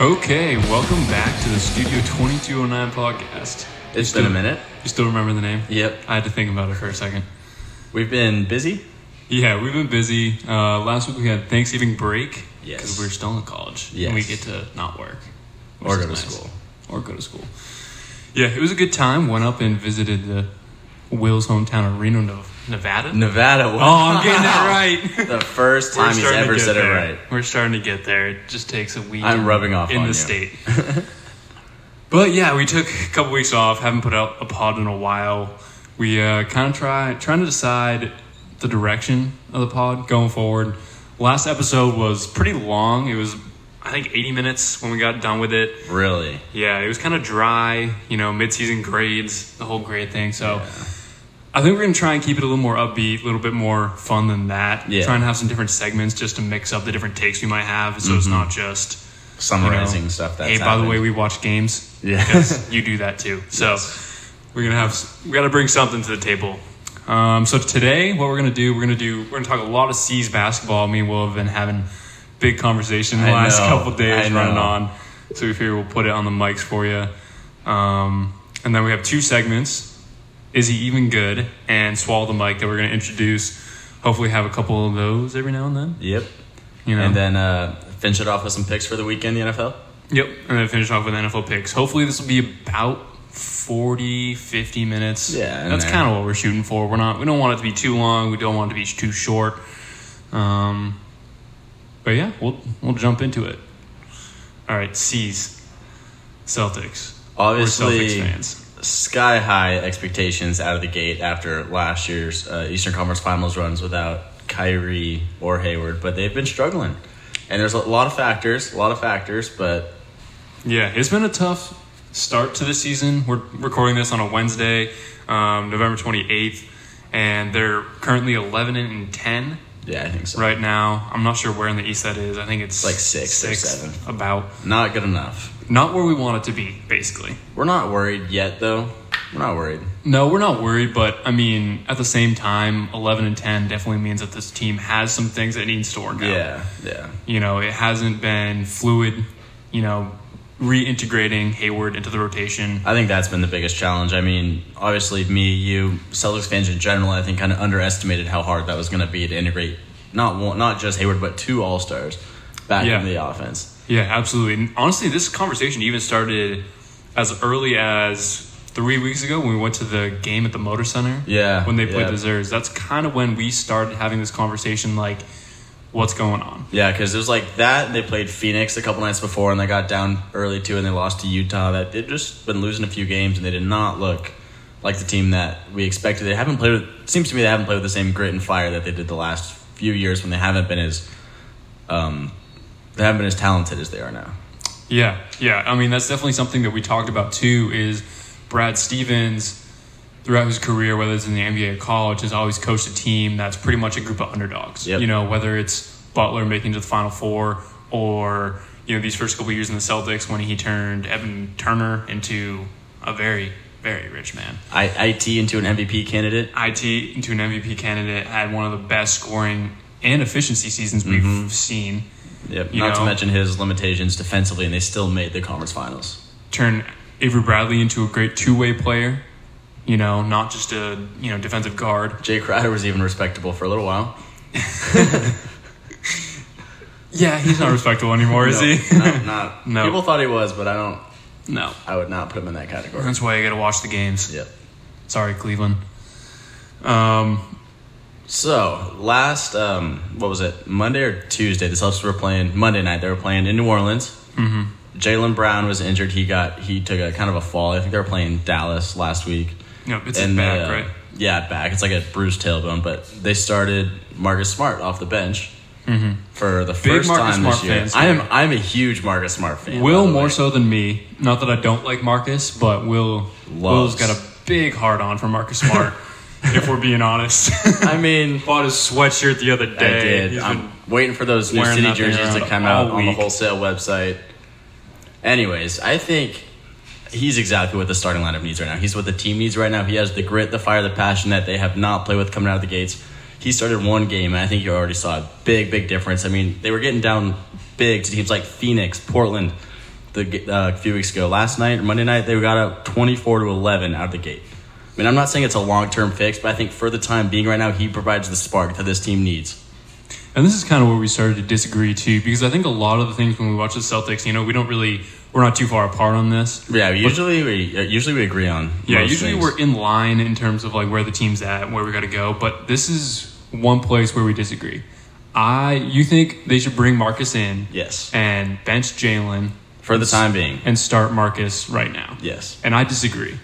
Okay, welcome back to the Studio 2209 podcast. It's been a minute. You still remember the name? Yep. I had to think about it for a second. We've been busy. Yeah, we've been busy. Uh, last week we had Thanksgiving break Yes. because we are still in college. Yes. And we get to not work. Or go to nice. school. Or go to school. Yeah, it was a good time. Went up and visited the Will's hometown of Reno, Nev- Nevada. Nevada. Oh, I'm getting it right. The first time he's ever said there. it right. We're starting to get there. It just takes a week. I'm rubbing off in on the you. state. but yeah, we took a couple weeks off. Haven't put out a pod in a while. We uh, kind of try trying to decide the direction of the pod going forward. Last episode was pretty long. It was I think 80 minutes when we got done with it. Really? Yeah, it was kind of dry, you know, mid-season grades, the whole grade thing. So I think we're gonna try and keep it a little more upbeat, a little bit more fun than that. Yeah. Try and have some different segments just to mix up the different takes we might have, so it's not just you know, Summarizing stuff that's Hey, by the way, we watch games. Yeah. because you do that too. So we're gonna have we got to bring something to the table. Um, so today, what we're gonna do, we're gonna do, we're gonna talk a lot of C's basketball. Me and Will have been having big conversation the I last know, couple days running on. So we figure we'll put it on the mics for you. Um, and then we have two segments. Is he even good? And swallow the mic that we're gonna introduce. Hopefully, have a couple of those every now and then. Yep. You know. And then uh, finish it off with some picks for the weekend the NFL. Yep, and then finish off with NFL picks. Hopefully, this will be about 40, 50 minutes. Yeah, that's kind of what we're shooting for. We're not. We don't want it to be too long. We don't want it to be too short. Um, but yeah, we'll we'll jump into it. All right, C's, Celtics. Obviously, we're Celtics fans. Sky high expectations out of the gate after last year's uh, Eastern Conference Finals runs without Kyrie or Hayward, but they've been struggling. And there's a lot of factors, a lot of factors, but Yeah, it's been a tough start to the season. We're recording this on a Wednesday, um, November twenty eighth, and they're currently eleven and ten. yeah, I think so. right now. I'm not sure where in the East that is. I think it's Like six or seven. About Not good enough. Not where we want it to be, basically. We're not worried yet, though. We're not worried. No, we're not worried, but I mean, at the same time, 11 and 10 definitely means that this team has some things that needs to work out. Yeah, yeah. You know, it hasn't been fluid. You know, reintegrating Hayward into the rotation. I think that's been the biggest challenge. I mean, obviously, me, you, Celtics fans in general, I think kind of underestimated how hard that was going to be to integrate not one, not just Hayward, but two All Stars back Yeah. into the offense. Yeah, absolutely. And honestly, this conversation even started as early as three weeks ago when we went to the game at the Motor Center. Yeah, When they played yeah. the Zers. That's kind of when we started having this conversation like, what's going on? Yeah, because it was like that. They played Phoenix a couple nights before, and they got down early too, and they lost to Utah. That they've just been losing a few games, and they did not look like the team that we expected. They haven't played. With, it seems to me they haven't played with the same grit and fire that they did the last few years when they haven't been as, um, they haven't been as talented as they are now. Yeah, yeah. I mean, that's definitely something that we talked about too. Is Brad Stevens throughout his career, whether it's in the NBA or college, has always coached a team that's pretty much a group of underdogs. Yep. You know, whether it's Butler making it to the Final Four or you know these first couple years in the Celtics when he turned Evan Turner into a very very rich man. I, it into an MVP candidate. It into an MVP candidate had one of the best scoring and efficiency seasons mm-hmm. we've seen. Yep. You not to mention his limitations defensively, and they still made the conference finals. turn Avery Bradley into a great two way player. You know, not just a you know defensive guard. Jae Crowder was even respectable for a little while. Yeah, he's not respectable anymore, is No, he? no, not. No. People thought he was, but I don't. no. I would not put him in that category. That's why you got to watch the games. Yep. Sorry, Cleveland. Um, So last, um, what was it? Monday or Tuesday? The Celtics were playing Monday night. They were playing in New Orleans. Mm-hmm. Jaylen Brown was injured. He got he took a kind of a fall. I think they were playing Dallas last week. no, it's And back, they, uh, right? Yeah, back. It's like a bruised tailbone. But they started Marcus Smart off the bench for the Mm-hmm. Big first Marcus time Smart this year. fans I am. I'm a huge Marcus Smart fan. Will more so than me. Not that I don't like Marcus, but Will Will's got a big hard on for Marcus Smart. if we're being honest, I mean, bought his sweatshirt the other I day. did. He's I'm waiting for those new city jerseys to come out on the wholesale website. Anyways, I think he's exactly what the starting lineup needs right now. He's what the team needs right now. He has the grit, the fire, the passion that they have not played with coming out of the gates. He started one game, and I think you already saw a big, big difference. I mean, they were getting down big to teams like Phoenix, Portland, the uh, a few weeks ago. Last night, Monday night, they got up 24 to 11 out of the gate. I mean, I'm not saying it's a long term fix, but I think for the time being right now, he provides the spark that this team needs. And this is kind of where we started to disagree too, because I think a lot of the things when we watch the Celtics, you know, we don't really, we're not too far apart on this. Yeah, usually we uh, usually we agree on. Yeah, usually things. we're in line in terms of like where the team's at, and where we got to go. But this is one place where we disagree. I, you think they should bring Marcus in yes and bench Jaylen for the time being. and start Marcus right now. Yes, And I disagree.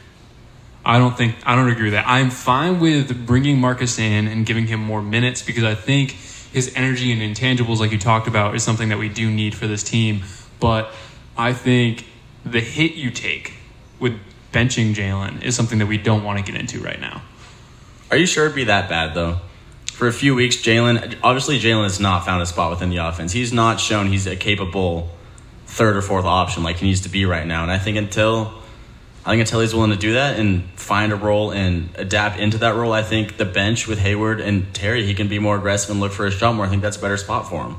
I don't think I don't agree with that. I'm fine with bringing Marcus in and giving him more minutes because I think his energy and intangibles, like you talked about, is something that we do need for this team. But I think the hit you take with benching Jaylen is something that we don't want to get into right now. are you sure it'd be that bad though? For a few weeks, Jaylen obviously Jaylen has not found a spot within the offense. He's not shown he's a capable third or fourth option like he needs to be right now. And I think until I think until he's willing to do that and find a role and adapt into that role, I think the bench with Hayward and Terry, he can be more aggressive and look for his shot more. I think that's a better spot for him.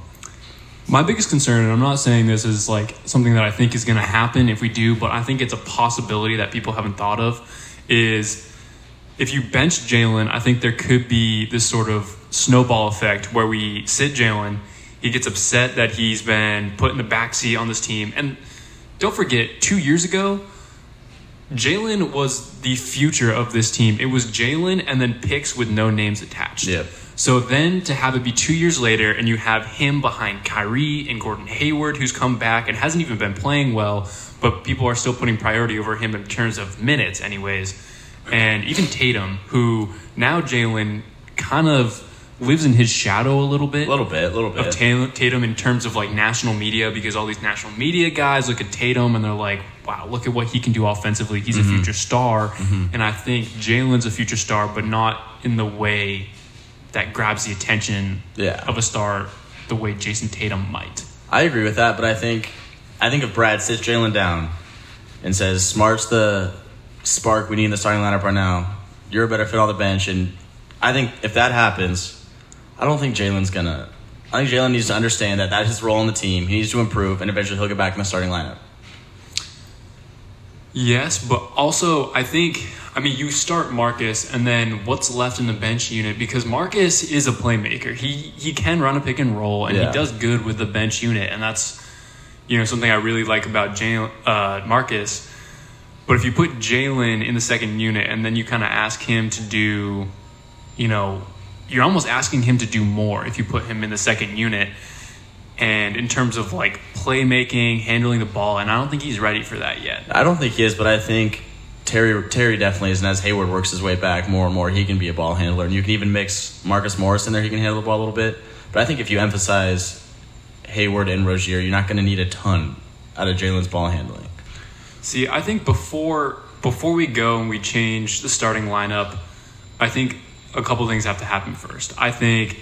My biggest concern, and I'm not saying this is like something that I think is going to happen if we do, but I think it's a possibility that people haven't thought of, is if you bench Jaylen, I think there could be this sort of snowball effect where we sit Jaylen, he gets upset that he's been put in the backseat on this team. And don't forget, two years ago, Jaylen was the future of this team. It was Jaylen and then picks with no names attached. Yep. So then to have it be two years later and you have him behind Kyrie and Gordon Hayward, who's come back and hasn't even been playing well, but people are still putting priority over him in terms of minutes, anyways. And even Tatum, who now Jaylen kind of lives in his shadow a little bit A little bit, a little bit. Of Tatum in terms of like national media because all these national media guys look at Tatum and they're like, wow, look at what he can do offensively. He's Mm-hmm. a future star. And I think Jaylen's a future star, but not in the way that grabs the attention Yeah. of a star the way Jayson Tatum might. I agree with that, but I think I think if Brad sits Jaylen down and says Smart's the spark we need in the starting lineup right now, you're a better fit on the bench, and I think if that happens, I don't think Jaylen's gonna. I think Jaylen needs to understand that that's his role on the team. He needs to improve, and eventually he'll get back in the starting lineup. Yes, but also I think I mean you start Marcus and then what's left in the bench unit because Marcus is a playmaker. He he can run a pick and roll and Yeah. he does good with the bench unit and that's you know something I really like about Jaylen, uh, Marcus. But if you put Jaylen in the second unit and then you kind of ask him to do, you know, you're almost asking him to do more if you put him in the second unit. And in terms of like playmaking, handling the ball, and I don't think he's ready for that yet. I don't think he is, but I think Terry Terry definitely is. And as Hayward works his way back more and more, he can be a ball handler. And you can even mix Marcus Morris in there. He can handle the ball a little bit. But I think if you emphasize Hayward and Rozier, you're not going to need a ton out of Jaylen's ball handling. See, I think before before we go and we change the starting lineup, I think a couple things have to happen first. I think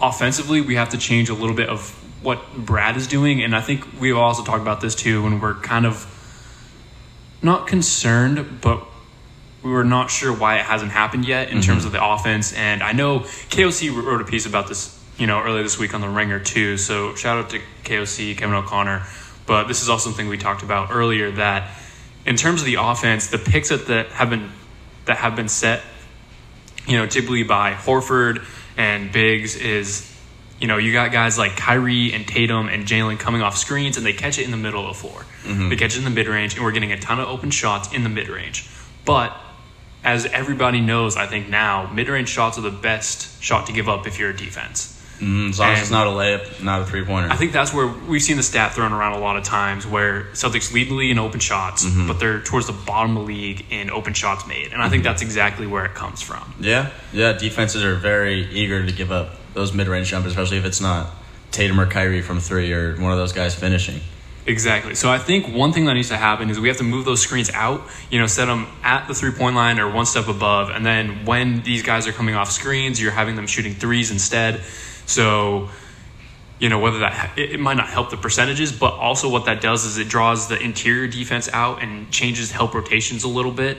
offensively we have to change a little bit of what Brad is doing, and I think we've also talked about this too when we're kind of not concerned, but we were not sure why it hasn't happened yet in mm-hmm. terms of the offense. And I know KOC wrote a piece about this, you know, earlier this week on the Ringer too. So shout out to KOC, Kevin O'Connor. But this is also something we talked about earlier that in terms of the offense, the picks that, that have been that have been set, you know, typically by Horford and Biggs is, you know, you got guys like Kyrie and Tatum and Jaylen coming off screens and they catch it in the middle of the floor. Mm-hmm. They catch it in the mid range and we're getting a ton of open shots in the mid range. But as everybody knows, I think now, mid range shots are the best shot to give up if you're a defense. Mm, as long as it's not a layup, not a three pointer. I think that's where we've seen the stat thrown around a lot of times where Celtics lead the league in open shots, but they're towards the bottom of the league in open shots made. And I think that's exactly where it comes from. Yeah, yeah. Defenses are very eager to give up those mid-range jumpers, especially if it's not Tatum or Kyrie from three or one of those guys finishing. Exactly. So I think one thing that needs to happen is we have to move those screens out, you know, set them at the three point line or one step above. And then when these guys are coming off screens, you're having them shooting threes instead. So, you know, whether that, it, it might not help the percentages, but also what that does is it draws the interior defense out and changes help rotations a little bit.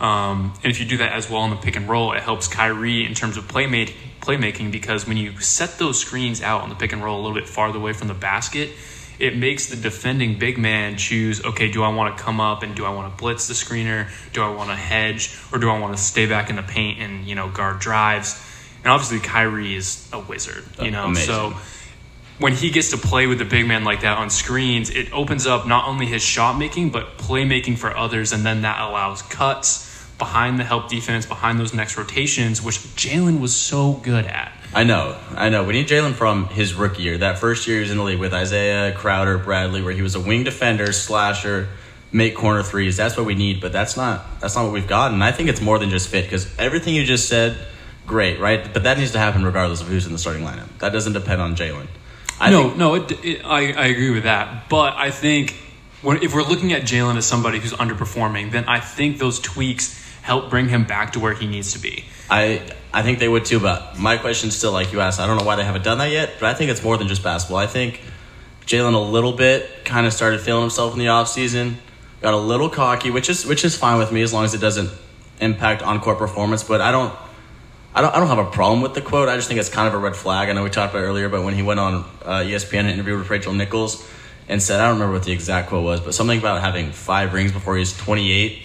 Um, and if you do that as well in the pick and roll, it helps Kyrie in terms of playmaking, playmaking because when you set those screens out on the pick and roll a little bit farther away from the basket, it makes the defending big man choose okay, do I want to come up and do I want to blitz the screener? Do I want to hedge? Or do I want to stay back in the paint and, you know, guard drives? And obviously, Kyrie is a wizard, you know? Amazing. So when he gets to play with the big man like that on screens, it opens up not only his shot making, but playmaking for others. And then that allows cuts behind the help defense, behind those next rotations, which Jaylen was so good at. I know, I know. We need Jaylen from his rookie year. That first year he was in the league with Isaiah Crowder, Bradley, where he was a wing defender, slasher, make corner threes. That's what we need, but that's not that's not what we've got. And I think it's more than just fit because everything you just said, great, right? But that needs to happen regardless of who's in the starting lineup. That doesn't depend on Jaylen. I no, think, no, it, it, I, I agree with that. But I think when, if we're looking at Jaylen as somebody who's underperforming, then I think those tweaks help bring him back to where he needs to be. I I think they would too, but my question's still like you asked. I don't know why they haven't done that yet, but I think it's more than just basketball. I think Jaylen a little bit kind of started feeling himself in the offseason, got a little cocky, which is which is fine with me as long as it doesn't impact on court performance. But I don't. I don't, I don't have a problem with the quote. I just think it's kind of a red flag. I know we talked about earlier, but when he went on uh, ESPN and interviewed with Rachel Nichols and said, I don't remember what the exact quote was, but something about having five rings before he's 28.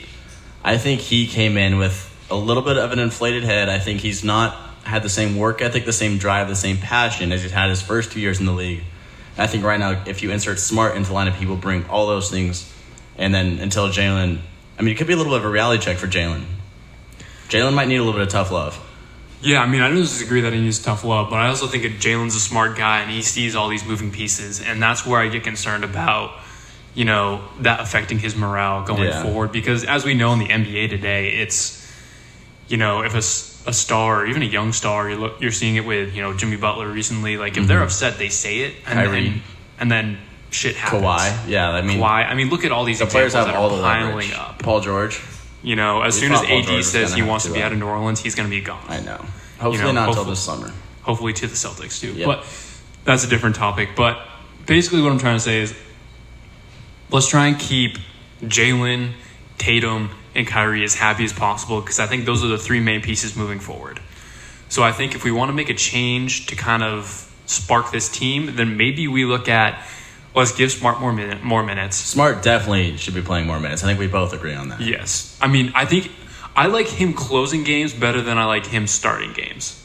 I think he came in with a little bit of an inflated head. I think he's not had the same work ethic, the same drive, the same passion as he's had his first two years in the league. And I think right now, if you insert smart into the lineup, he will bring all those things. And then until Jaylen, I mean, it could be a little bit of a reality check for Jaylen. Jaylen might need a little bit of tough love. Yeah, I mean, I don't disagree that he needs tough love, but I also think that Jaylen's a smart guy and he sees all these moving pieces, and that's where I get concerned about, you know, that affecting his morale going Yeah. forward. Because as we know in the NBA today, it's, you know, if a star or even a young star, you're, look, you're seeing it with, you know, Jimmy Butler recently. Like, if they're upset, they say it, and Mm-hmm. Kyrie. then and then shit happens. Kawhi, yeah, I mean, Kawhi. I mean, look at all these the players have that all are the piling leverage. up. Paul George, You know, as We soon as AD says he wants to, to be uh, out of New Orleans, he's going to be gone. I know. Hopefully know, not until this summer. hopefully to the Celtics too. Yep. But that's a different topic. But basically, what I'm trying to say is let's try and keep Jaylen, Tatum, and Kyrie as happy as possible because I think those are the three main pieces moving forward. So I think if we want to make a change to kind of spark this team, then maybe we look at let's give Smart more minute, more minutes. Smart definitely should be playing more minutes. I think we both agree on that. Yes, I mean I think I like him closing games better than I like him starting games.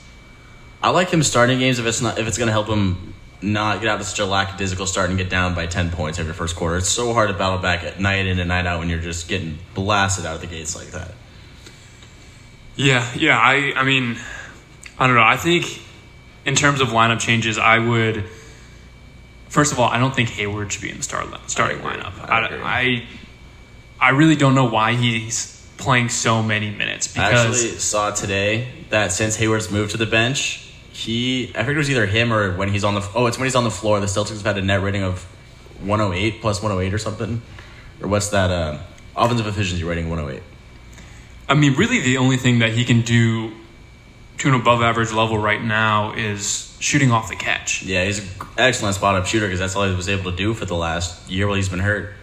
I like him starting games if it's not if it's going to help him not get out of such a lackadaisical start and get down by ten points every first quarter. It's so hard to battle back at night in and night out when you're just getting blasted out of the gates like that. Yeah, yeah. I, I mean, I don't know. I think in terms of lineup changes, I would. First of all, I don't think Hayward should be in the start starting lineup. I I. I, I really don't know why he's playing so many minutes I because actually saw today that since Hayward's moved to the bench, he I figured it was either him or when he's on the oh it's when he's on the floor. The Celtics have had a net rating of 108 plus 108 or something, or what's that? Uh, offensive efficiency rating 108. I mean, really, the only thing that he can do to an above average level right now is shooting off the catch. Yeah, he's an excellent spot up shooter because that's all he was able to do for the last year while he's been hurt.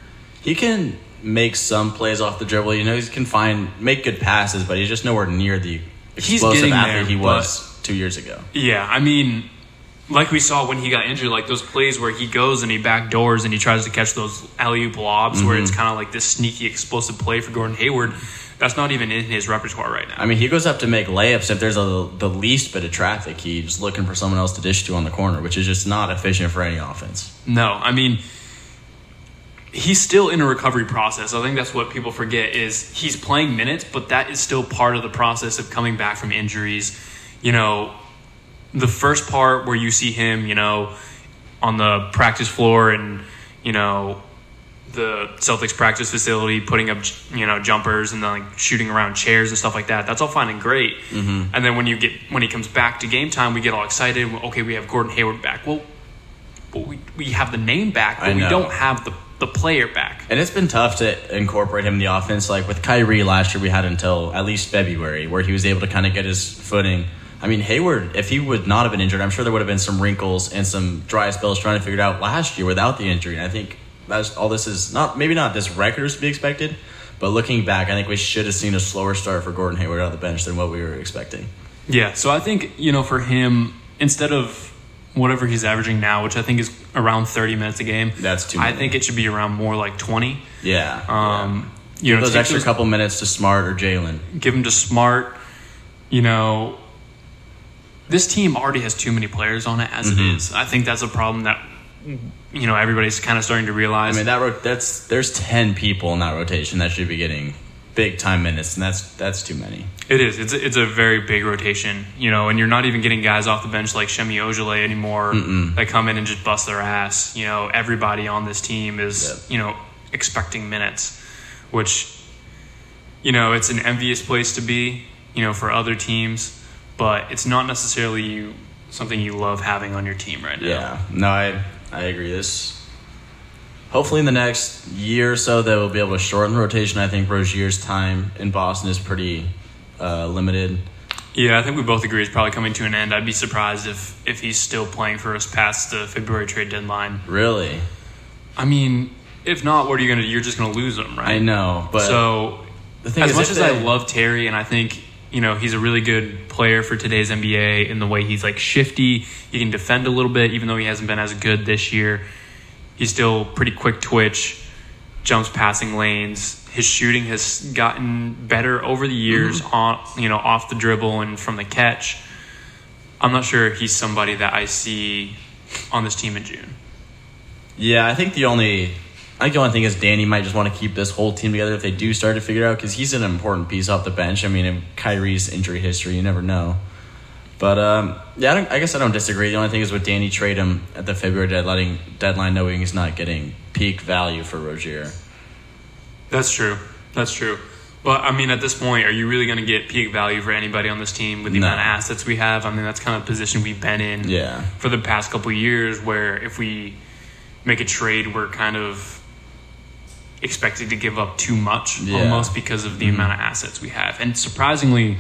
He can make some plays off the dribble. You know, he can find make good passes, but he's just nowhere near the explosive athlete there, he was two years ago. Yeah, I mean, like we saw when he got injured, like those plays where he goes and he backdoors and he tries to catch those alley oop lobs, where Mm-hmm. it's kind of like this sneaky, explosive play for Gordon Hayward. That's not even in his repertoire right now. I mean, he goes up to make layups. If there's a, the least bit of traffic, he's looking for someone else to dish to on the corner, which is just not efficient for any offense. No, I mean, he's still in a recovery process. I think that's what people forget is he's playing minutes, but that is still part of the process of coming back from injuries. You know, the first part where you see him, you know, on the practice floor and, you know, the Celtics practice facility, putting up you know jumpers and then like shooting around chairs and stuff like that. That's all fine and great. Mm-hmm. And then when you get when he comes back to game time, we get all excited. Okay, we have Gordon Hayward back. Well, but we we have the name back, but we don't have the the player back. And it's been tough to incorporate him in the offense. Like with Kyrie last year, we had until at least February where he was able to kind of get his footing. I mean, Hayward, if he would not have been injured, I'm sure there would have been some wrinkles and some dry spells trying to figure it out last year without the injury. And I think that's all this is not maybe not this record is to be expected, but looking back, I think we should have seen a slower start for Gordon Hayward on the bench than what we were expecting. Yeah, so I think you know for him, instead of whatever he's averaging now, which I think is around 30 minutes a game. That's too I think it should be around more like 20. Yeah. Um, yeah. You know, those extra those- couple minutes to Smart or Jaylen. give him to Smart. You know, this team already has too many players on it as Mm-hmm. it is. I think that's a problem that you know everybody's kind of starting to realize. I mean that ro- that's there's ten people in that rotation that should be getting big time minutes, and that's that's too many. It is. It's a, it's a very big rotation, you know, and you're not even getting guys off the bench like Semi Ojeleye anymore that come in and just bust their ass. You know, everybody on this team is, Yep. you know, expecting minutes, which, you know, it's an envious place to be, you know, for other teams, but it's not necessarily you something you love having on your team right now. Yeah, no, I I agree. This hopefully in the next year or so they will be able to shorten the rotation. I think Rozier's time in Boston is pretty uh, limited. Yeah, I think we both agree it's probably coming to an end. I'd be surprised if if he's still playing for us past the February trade deadline. Really, I mean, if not, what are you gonna? You're just gonna lose him, right? I know, but so the thing as is, much as they- I love Terry, and I think you know he's a really good player for today's NBA in the way he's like shifty, he can defend a little bit, even though he hasn't been as good this year. He's still pretty quick twitch, jumps passing lanes. His shooting has gotten better over the years, Mm-hmm. on you know off the dribble and from the catch. I'm not sure he's somebody that I see on this team in June. Yeah, I think the only I think the only thing is Danny might just want to keep this whole team together if they do start to figure it out because he's an important piece off the bench. I mean, in Kyrie's injury history, you never know. But um, yeah, I, don't, I guess I don't disagree. The only thing is with Danny trade him at the February deadline, deadline knowing he's not getting peak value for Rozier. That's true. That's true. But I mean, at this point, are you really going to get peak value for anybody on this team with the No. amount of assets we have? I mean, that's kind of the position we've been in Yeah. for the past couple of years, where if we make a trade, we're kind of expected to give up too much Yeah. Mm-hmm. almost because of the amount of assets we have. And surprisingly,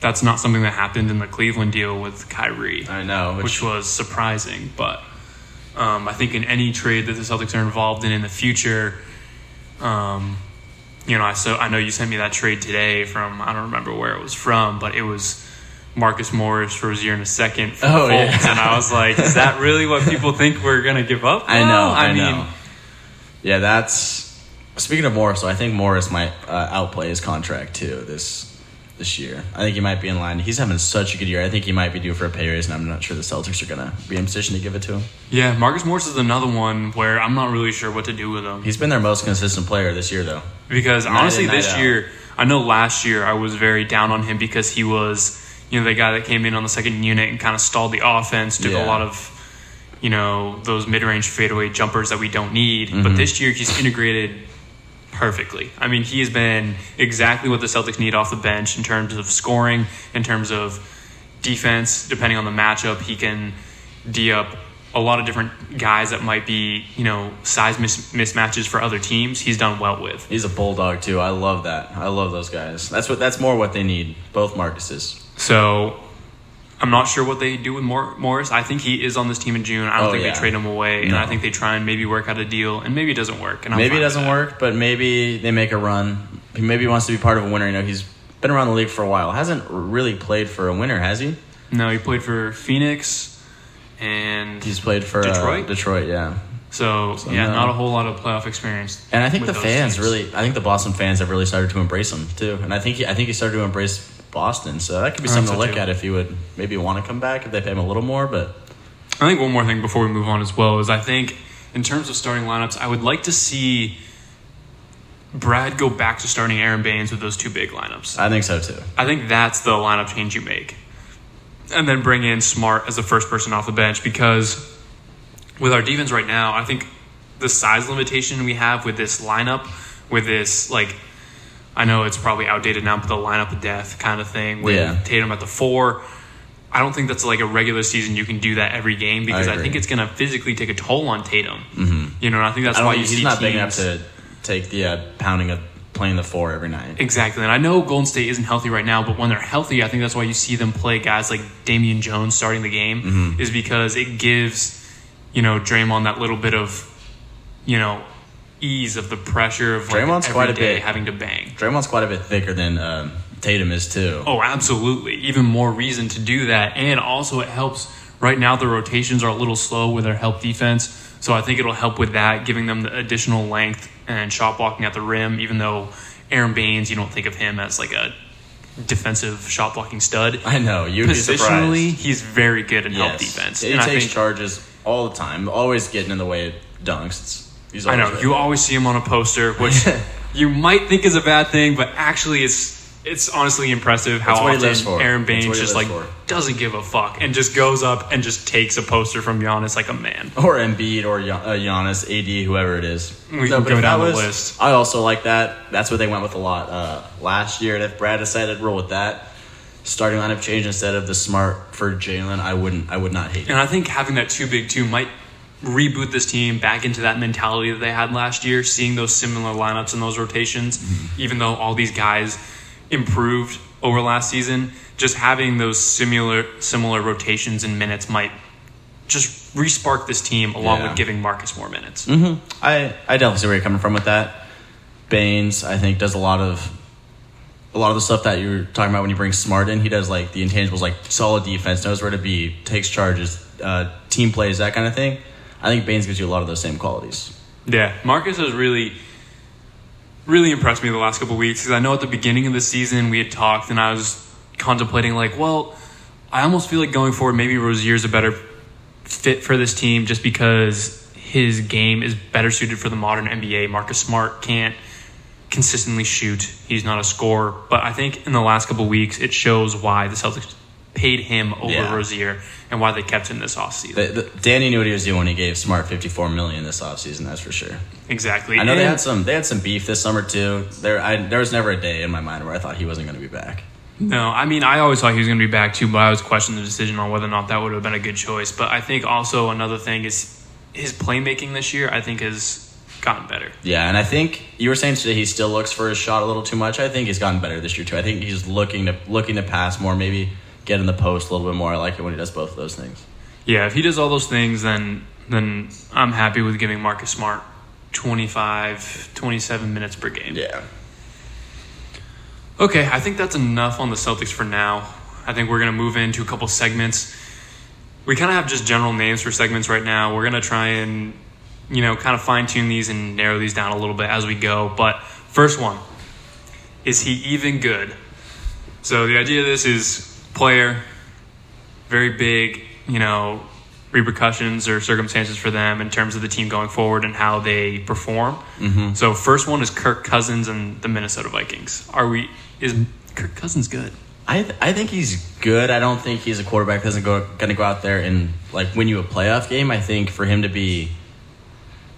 that's not something that happened in the Cleveland deal with Kyrie I know, which, which, was surprising. But um, I think in any trade that the Celtics are involved in in the future, um, you know, I so I know you sent me that trade today from I don't remember where it was from, but it was Marcus Morris for Rozier in a second. For Oh, Fultz, yeah. and I was like, is that really what people think we're gonna give up? I know, Well, I, mean. Yeah, that's speaking of Morris. So I think Morris might uh, outplay his contract too this this year. I think he might be in line. He's having such a good year. I think he might be due for a pay raise, and I'm not sure the Celtics are gonna be in position to give it to him. Yeah, Marcus Morris is another one where I'm not really sure what to do with him. He's been their most consistent player this year, though. Because Night honestly, in, this out. year, I know last year I was very down on him because he was, you know, the guy that came in on the second unit and kind of stalled the offense, took Yeah. a lot of, you know, those mid range fadeaway jumpers that we don't need. Mm-hmm. But this year, he's integrated perfectly. I mean, he has been exactly what the Celtics need off the bench in terms of scoring, in terms of defense. Depending on the matchup, he can D up a lot of different guys that might be, you know, size mis- mismatches for other teams. He's done well with. He's a bulldog too. I love that. I love those guys. That's what. That's more what they need. Both Marcuses. So I'm not sure what they do with Mor- Morris. I think he is on this team in June. I don't Oh, think yeah. they trade him away, and I think they try and maybe work out a deal, and maybe it doesn't work. And I'm maybe it doesn't work, but maybe they make a run. He maybe wants to be part of a winner. You know, he's been around the league for a while. Hasn't really played for a winner, has he? No, he played for Phoenix, and He's played for uh, Detroit? Detroit, yeah. so, yeah, no. not a whole lot of playoff experience. And I think the fans teams. really. I think the Boston fans have really started to embrace him too. And I think he, I think he started to embrace Boston. So that could be I something to look too. at if he would maybe want to come back if they pay him a little more. But I think one more thing before we move on as well is I think in terms of starting lineups, I would like to see Brad go back to starting Aron Baynes with those two big lineups. I think so too. I think that's the lineup change you make. And then bring in Smart as the first person off the bench because with our defense right now, I think the size limitation we have with this lineup, with this, like, I know it's probably outdated now, but the lineup of death kind of thing with Yeah. Tatum at the four. I don't think that's like a regular season. You can do that every game because I, agree. think it's going to physically take a toll on Tatum. Mm-hmm. You know, and I think that's I why you he's see not big enough to take the uh, pounding of playing the four every night. Exactly. And I know Golden State isn't healthy right now, but when they're healthy, I think that's why you see them play guys like Damian Jones starting the game, Mm-hmm. is because it gives, you know, Draymond that little bit of, you know, ease of the pressure of like Draymond's every quite a day bit- having to bang. Draymond's quite a bit thicker than um, Tatum is too. Oh, absolutely. Even more reason to do that. And also, it helps Right now, the rotations are a little slow with their help defense, so I think it'll help with that, giving them the additional length and shot blocking at the rim. Even though Aron Baynes, you don't think of him as like a defensive shot blocking stud. I know you'd be Positionally, surprised. he's very good in help defense, He and I takes think charges all the time, always getting in the way of dunks. It's, he's I know always you always see him on a poster, which you might think is a bad thing, but actually it's it's honestly impressive how That's what he often. Aron Baynes just like for. doesn't give a fuck and just goes up and just takes a poster from Giannis like a man. or Embiid or Gian- uh, Giannis, AD, whoever it is. We No, go down that the was- list. I also like that. That's what they went with a lot uh, last year. And if Brad decided to roll with that, starting lineup change instead of the smart for Jaylen, I wouldn't. I would not hate it. And I think having that two big two might reboot this team back into that mentality that they had last year, seeing those similar lineups and those rotations, Mm-hmm. even though all these guys improved over last season, just having those similar similar rotations and minutes might just respark this team along Yeah. with giving Marcus more minutes. hmm I I definitely see where you're coming from with that. Baynes, I think, does a lot of a lot of the stuff that you're talking about when you bring Smart in. He does like the intangibles, like solid defense, knows where to be, takes charges, uh, team plays, that kind of thing. I think Baynes gives you a lot of those same qualities. Yeah, Marcus has really, really impressed me the last couple weeks because I know at the beginning of the season we had talked and I was contemplating like, well, I almost feel like going forward maybe Rozier's a better fit for this team just because his game is better suited for the modern NBA. Marcus Smart can't consistently shoot. He's not a scorer, but I think in the last couple weeks it shows why the Celtics paid him over Yeah. Rozier and why they kept him this offseason. The, the, Danny knew what he was doing when he gave Smart 54 million this offseason, that's for sure. exactly. I know they had some they had some beef this summer too. There I, there was never a day in my mind where I thought he wasn't going to be back. No, I mean, I always thought he was going to be back too, but I was questioning the decision on whether or not that would have been a good choice. But I think also another thing is his playmaking this year, I think, has gotten better. Yeah, and I think you were saying today he still looks for his shot a little too much. I think he's gotten better this year too. I think he's looking to looking to pass more, maybe get in the post a little bit more. I like it when he does both of those things. Yeah, if he does all those things, then then I'm happy with giving Marcus Smart 25, 27 minutes per game. Yeah. Okay, I think that's enough on the Celtics for now. I think we're going to move into a couple segments. We kind of have just general names for segments right now. We're going to try and, you know, kind of fine tune these and narrow these down a little bit as we go. But first one is he even good? So the idea of this is player, very big, you know, repercussions or circumstances for them in terms of the team going forward and how they perform. Mm-hmm. So first one is Kirk Cousins and the Minnesota Vikings. Are we? Is Kirk Cousins good? I th- I think he's good. I don't think he's a quarterback that isn't go, going to go out there and like win you a playoff game. I think for him to be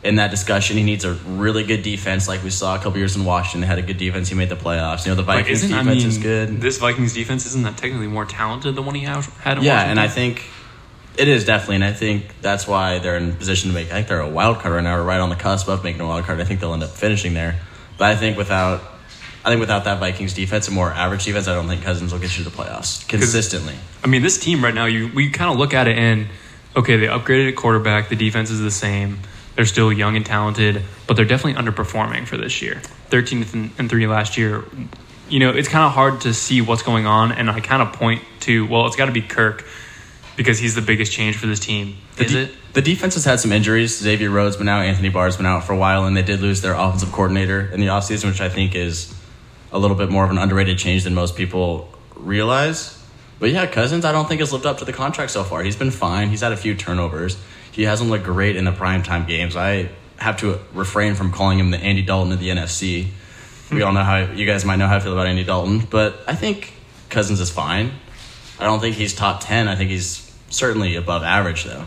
in that discussion, he needs a really good defense, like we saw a couple years in Washington. They had a good defense. He made the playoffs. You know, the Vikings isn't I defense mean is good. this Vikings defense isn't that technically more talented than one he had? In Yeah, Washington? and I think it is definitely, and I think that's why they're in position to make. I think they're a wild card right now, or right on the cusp of making a wild card. I think they'll end up finishing there, but I think without, I think without that Vikings defense, a more average defense, I don't think Cousins will get you to the playoffs consistently. I mean, this team right now, you we kind of look at it and okay, they upgraded at quarterback. The defense is the same. They're still young and talented, but they're definitely underperforming for this year. 13th and, and three last year. You know, it's kind of hard to see what's going on, and I kind of point to well, it's got to be Kirk because he's the biggest change for this team. The Is de- it? The defense has had some injuries. Xavier Rhodes been out, Anthony Barr's been out for a while, and they did lose their offensive coordinator in the offseason, which I think is a little bit more of an underrated change than most people realize. But yeah, Cousins, I don't think has lived up to the contract so far. He's been fine. He's had a few turnovers. He hasn't looked great in the primetime games. I have to refrain from calling him the Andy Dalton of the NFC. We all know how you guys might know how I feel about Andy Dalton, but I think Cousins is fine. I don't think he's top 10. I think he's certainly above average, though.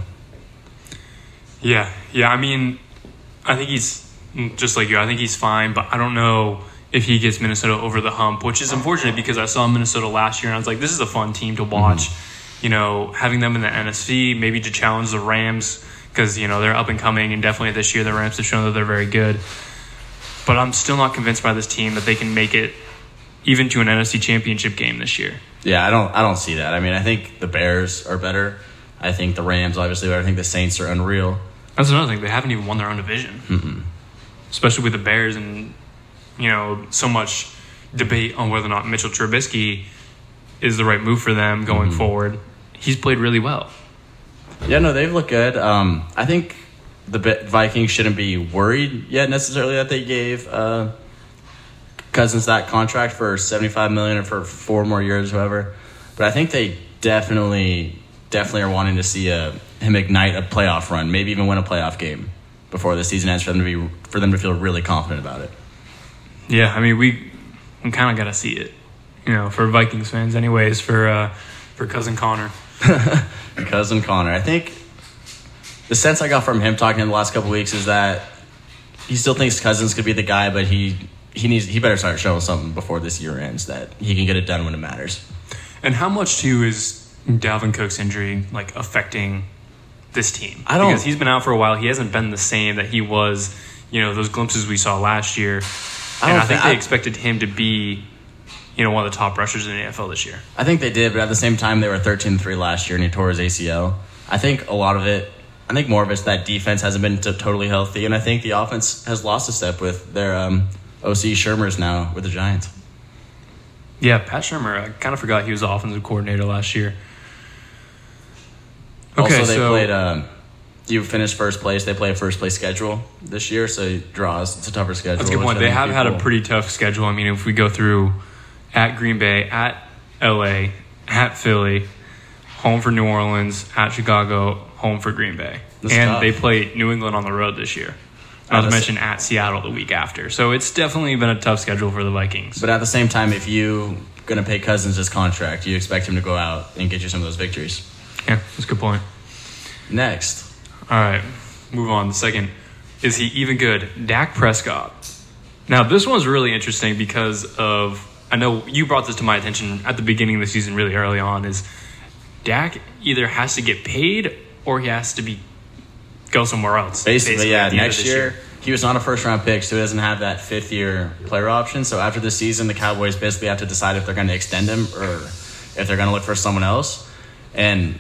Yeah, yeah. I mean, I think he's just like you. I think he's fine, but I don't know if he gets Minnesota over the hump, which is unfortunate because I saw Minnesota last year and I was like, this is a fun team to watch. Mm-hmm. You know, having them in the NFC, maybe to challenge the Rams because you know they're up and coming, and definitely this year the Rams have shown that they're very good. But I'm still not convinced by this team that they can make it even to an NFC Championship game this year. Yeah, I don't I don't see that. I mean, I think the Bears are better. I think the Rams obviously, but I think the Saints are unreal. That's another thing. They haven't even won their own division, especially with the Bears, and you know so much debate on whether or not Mitchell Trubisky is the right move for them going mm-hmm. forward. He's played really well. Yeah, no, they've looked good. Um, I think the Vikings shouldn't be worried yet necessarily that they gave uh, Cousins that contract for seventy five million or for four more years, whatever. But I think they definitely, definitely are wanting to see a, him ignite a playoff run, maybe even win a playoff game before the season ends for them to be for them to feel really confident about it. Yeah, I mean we we kind of got to see it, you know, for Vikings fans, anyways. For uh, for cousin Connor. cousin Connor. I think the sense I got from him talking in the last couple weeks is that he still thinks Cousins could be the guy, but he he needs he better start showing something before this year ends that he can get it done when it matters. And how much too is Dalvin Cook's injury like affecting this team? I don't- because he's been out for a while. He hasn't been the same that he was. You know those glimpses we saw last year, and don't I think thi- they I- expected him to be, you know, one of the top rushers in the NFL this year. I think they did, but at the same time they were 13-3 last year and he tore his ACL. I think a lot of it I think more of it's that defense hasn't been t- totally healthy, and I think the offense has lost a step with their um, OC Shurmur's now with the Giants. Yeah, Pat Shurmur. I kind of forgot he was the offensive coordinator last year. Okay, also, they so played. Um, you finished first place. They play a first place schedule this year, so draws. It's a tougher schedule. that's a good point. They have had a pretty tough schedule. I mean, if we go through at Green Bay, at LA, at Philly, home for New Orleans, at Chicago, home for Green Bay, That's and tough. they play New England on the road this year. Not to mention at Seattle the week after. So it's definitely been a tough schedule for the Vikings. But at the same time, if you gonna pay Cousins his contract, you expect him to go out and get you some of those victories. yeah, that's a good point. Next, All right, move on. The second, is he even good? Dak Prescott. Now, this one's really interesting because of, I know you brought this to my attention at the beginning of the season, really early on, is Dak either has to get paid or he has to be go somewhere else. basically, yeah. end of Next this year, he was not a first round pick, so he doesn't have that fifth year player option. So after this season, the Cowboys basically have to decide if they're going to extend him or if they're going to look for someone else. And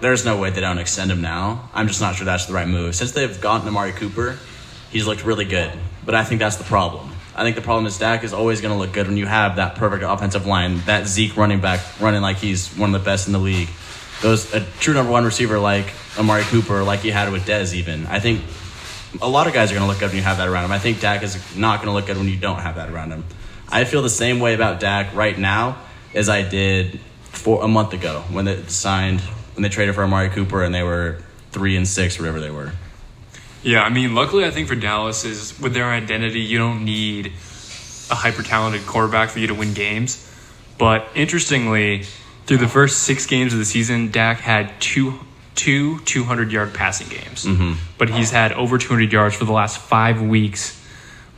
there's no way they don't extend him now. I'm just not sure that's the right move. Since they've gotten Amari Cooper, he's looked really good. But I think that's the problem. I think the problem is Dak is always going to look good when you have that perfect offensive line, that Zeke running back running like he's one of the best in the league. Those a true number one receiver like Amari Cooper, like you had with Dez. Even I think a lot of guys are going to look good when you have that around him. I think Dak is not going to look good when you don't have that around him. I feel the same way about Dak right now as I did for a month ago when they signed when they traded for Amari Cooper and they were three and six, whatever they were. Yeah, I mean, luckily, I think for Dallas is with their identity, you don't need a hyper talented quarterback for you to win games. But interestingly, through the first six games of the season, Dak had two two 200 yard passing games. Mm-hmm. But he's had over 200 yards for the last five weeks,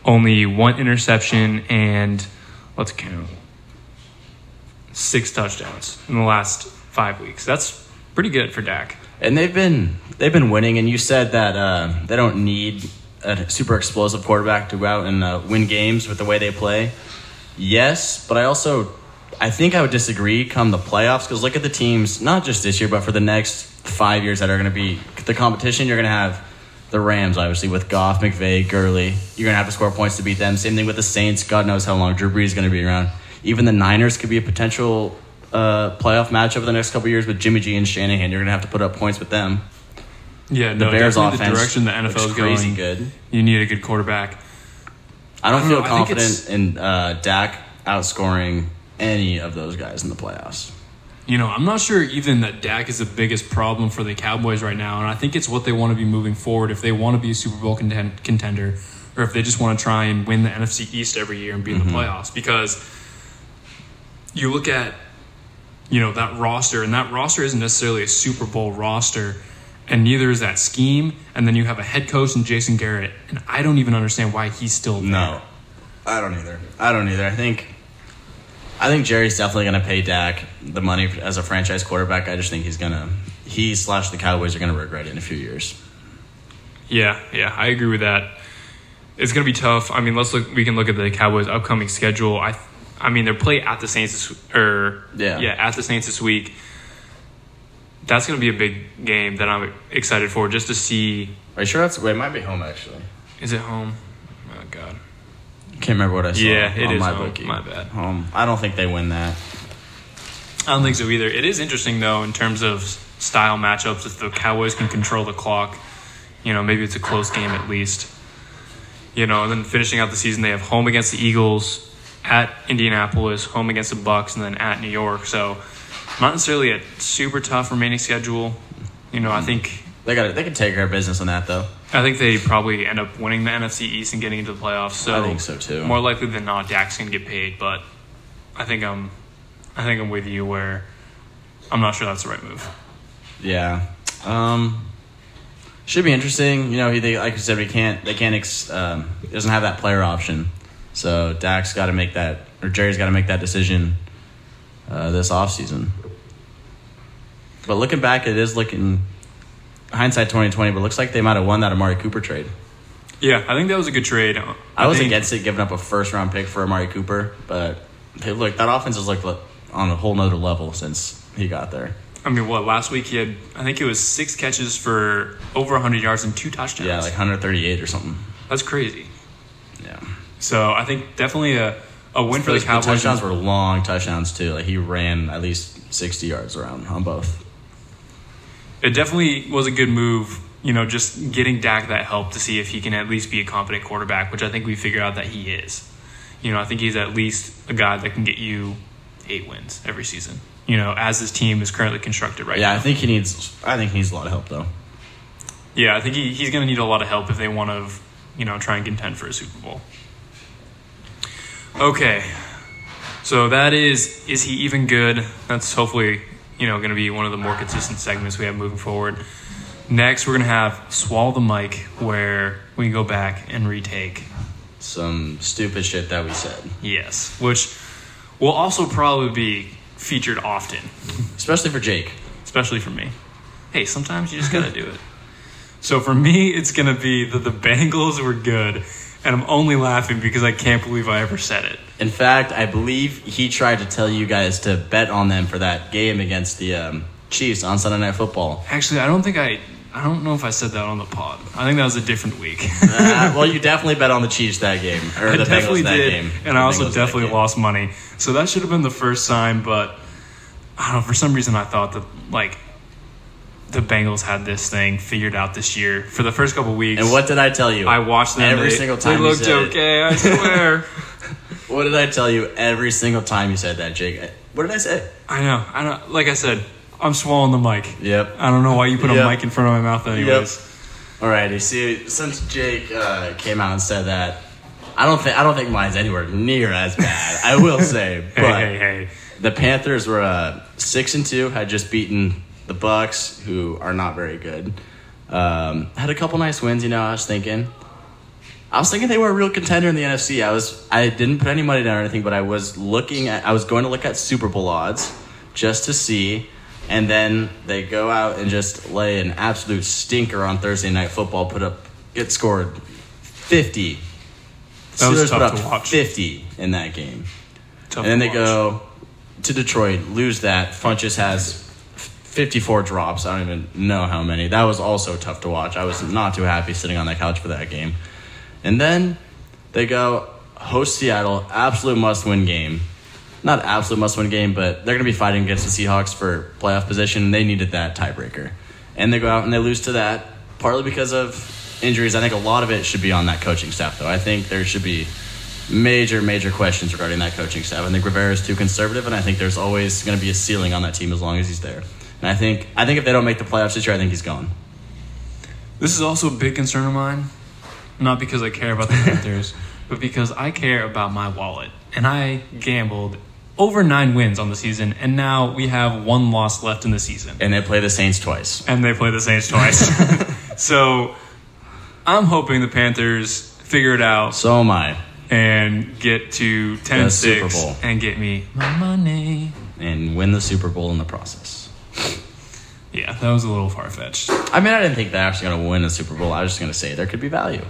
only one interception, and let's count six touchdowns in the last five weeks. That's pretty good for Dak. And they've been they've been winning. And you said that uh, they don't need a super explosive quarterback to go out and uh, win games with the way they play. Yes, but I also I think I would disagree come the playoffs because look at the teams not just this year but for the next five years that are going to be the competition. You're going to have the Rams obviously with Goff, McVay, Gurley. You're going to have to score points to beat them. Same thing with the Saints. God knows how long Drew Brees is going to be around. Even the Niners could be a potential uh, playoff match over the next couple years with Jimmy G and Shanahan. You're going to have to put up points with them. Yeah, The no, Bears offense the direction the NFL is crazy going. good. You need a good quarterback. I don't I don't feel know, confident in uh, Dak outscoring any of those guys in the playoffs. You know, I'm not sure even that Dak is the biggest problem for the Cowboys right now, and I think it's what they want to be moving forward. If they want to be a Super Bowl contend- contender, or if they just want to try and win the NFC East every year and be in the playoffs, because you look at you know that roster, and that roster isn't necessarily a Super Bowl roster, and neither is that scheme. And then you have a head coach in Jason Garrett, and I don't even understand why he's still there. No, I don't either. I don't either. I think, I think Jerry's definitely going to pay Dak the money as a franchise quarterback. I just think he's going to, he slash the Cowboys are going to regret it in a few years. Yeah, yeah, I agree with that. It's gonna be tough. I mean, let's look. We can look at the Cowboys' upcoming schedule. I, I mean, they're play at the Saints this, or er, Yeah. yeah, at the Saints this week. That's gonna be a big game that I'm excited for, just to see. Are you sure that's? Wait, it might be home actually. Is it home? Oh God. Can't remember what I saw. Yeah, it is my home. bookie. My bad. Home. I don't think they win that. I don't think so either. It is interesting though in terms of style matchups. If the Cowboys can control the clock, you know, maybe it's a close game at least. You know, and then finishing out the season, they have home against the Eagles, at Indianapolis, home against the Bucks, and then at New York. So, not necessarily a super tough remaining schedule. You know, I think They got they can take care of business on that though. I think they probably end up winning the NFC East and getting into the playoffs. So I think so, too. More likely than not, Dak's gonna get paid, but I think I'm, I think I'm with you where I'm not sure that's the right move. Yeah. Um, should be interesting. You know, he they, like you said, we can't. They can't. Ex, um, doesn't have that player option. So Dak's got to make that, or Jerry's got to make that decision uh, this offseason. But looking back, it is looking hindsight twenty twenty. But looks like they might have won that Amari Cooper trade. Yeah, I think that was a good trade. I, was think- against it, giving up a first round pick for Amari Cooper, but hey, look, that offense has looked on a whole nother level since he got there. I mean, what last week he had? I think it was six catches for over 100 yards and two touchdowns. Yeah, like 138 or something. that's crazy. So I think definitely a, a win for the Cowboys. touchdowns were long touchdowns too. Like he ran at least 60 yards around on both. it definitely was a good move. You know, just getting Dak that help to see if he can at least be a competent quarterback, which I think we figured out that he is. You know, I think he's at least a guy that can get you eight wins every season. You know, as his team is currently constructed right Yeah, now. I think he needs. I think he needs a lot of help though. Yeah, I think he, he's going to need a lot of help if they want to, you know, try and contend for a Super Bowl. Okay, so that is is he even good? That's hopefully you know going to be one of the more consistent segments we have moving forward. Next, we're going to have swallow the mic, where we can go back and retake. Some stupid shit that we said, Yes, which will also probably be featured often, especially for Jake. especially for me. Hey, sometimes you just got to do it. So for me, it's going to be that the Bengals were good, and I'm only laughing because I can't believe I ever said it. In fact, I believe he tried to tell you guys to bet on them for that game against the um, Chiefs on Sunday Night Football. Actually, I don't think I. I don't know if I said that on the pod. I think that was a different week. Uh, well, you definitely bet on the Chiefs that game, or I the definitely Bengals that did, game. and I also definitely lost money. So that should have been the first sign, but I don't know. For some reason, I thought that like the Bengals had this thing figured out this year for the first couple weeks. And what did I tell you? I watched them every they, single time. They you looked said it. okay. I swear. What did I tell you every single time you said that, Jake? What did I say? I know. I know. Like I said, I'm swallowing the mic. Yep. I don't know why you put a Yep. mic in front of my mouth, anyways. Alrighty. See, since Jake uh, came out and said that, I don't think I don't think mine's anywhere near as bad. I will say, but Hey, hey, hey. the Panthers were uh, six and two, had just beaten the Bucks, who are not very good. Um, had a couple nice wins. You know, I was thinking. I was thinking they were a real contender in the NFC. I was I didn't put any money down or anything, but I was looking at I was going to look at Super Bowl odds just to see, and then they go out and just lay an absolute stinker on Thursday night football. Put up get scored fifty. That was Steelers put tough up to watch. fifty in that game. Tough And then they watch. go to Detroit, lose that. Funchess has 54 drops. I don't even know how many. That was also tough to watch. I was not too happy sitting on that couch for that game. And then they go host Seattle, absolute must win game. Not absolute must win game, but they're going to be fighting against the Seahawks for playoff position. They needed that tiebreaker. And they go out and they lose to that, partly because of injuries. I think a lot of it should be on that coaching staff, though. I think there should be major, major questions regarding that coaching staff. I think Rivera is too conservative, and I think there's always going to be a ceiling on that team as long as he's there. And I think, I think if they don't make the playoffs this year, I think he's gone. This is also a big concern of mine, not because I care about the Panthers, but because I care about my wallet. And I gambled over nine wins on the season, and now we have one loss left in the season. And they play the Saints twice. And they play the Saints twice. so I'm hoping the Panthers figure it out So am I. and get to 10 The and Super 6 Bowl. and get me my money. And win the Super Bowl in the process. Yeah, that was a little far fetched. I mean, I didn't think they're actually going to win the Super Bowl. I was just going to say there could be value.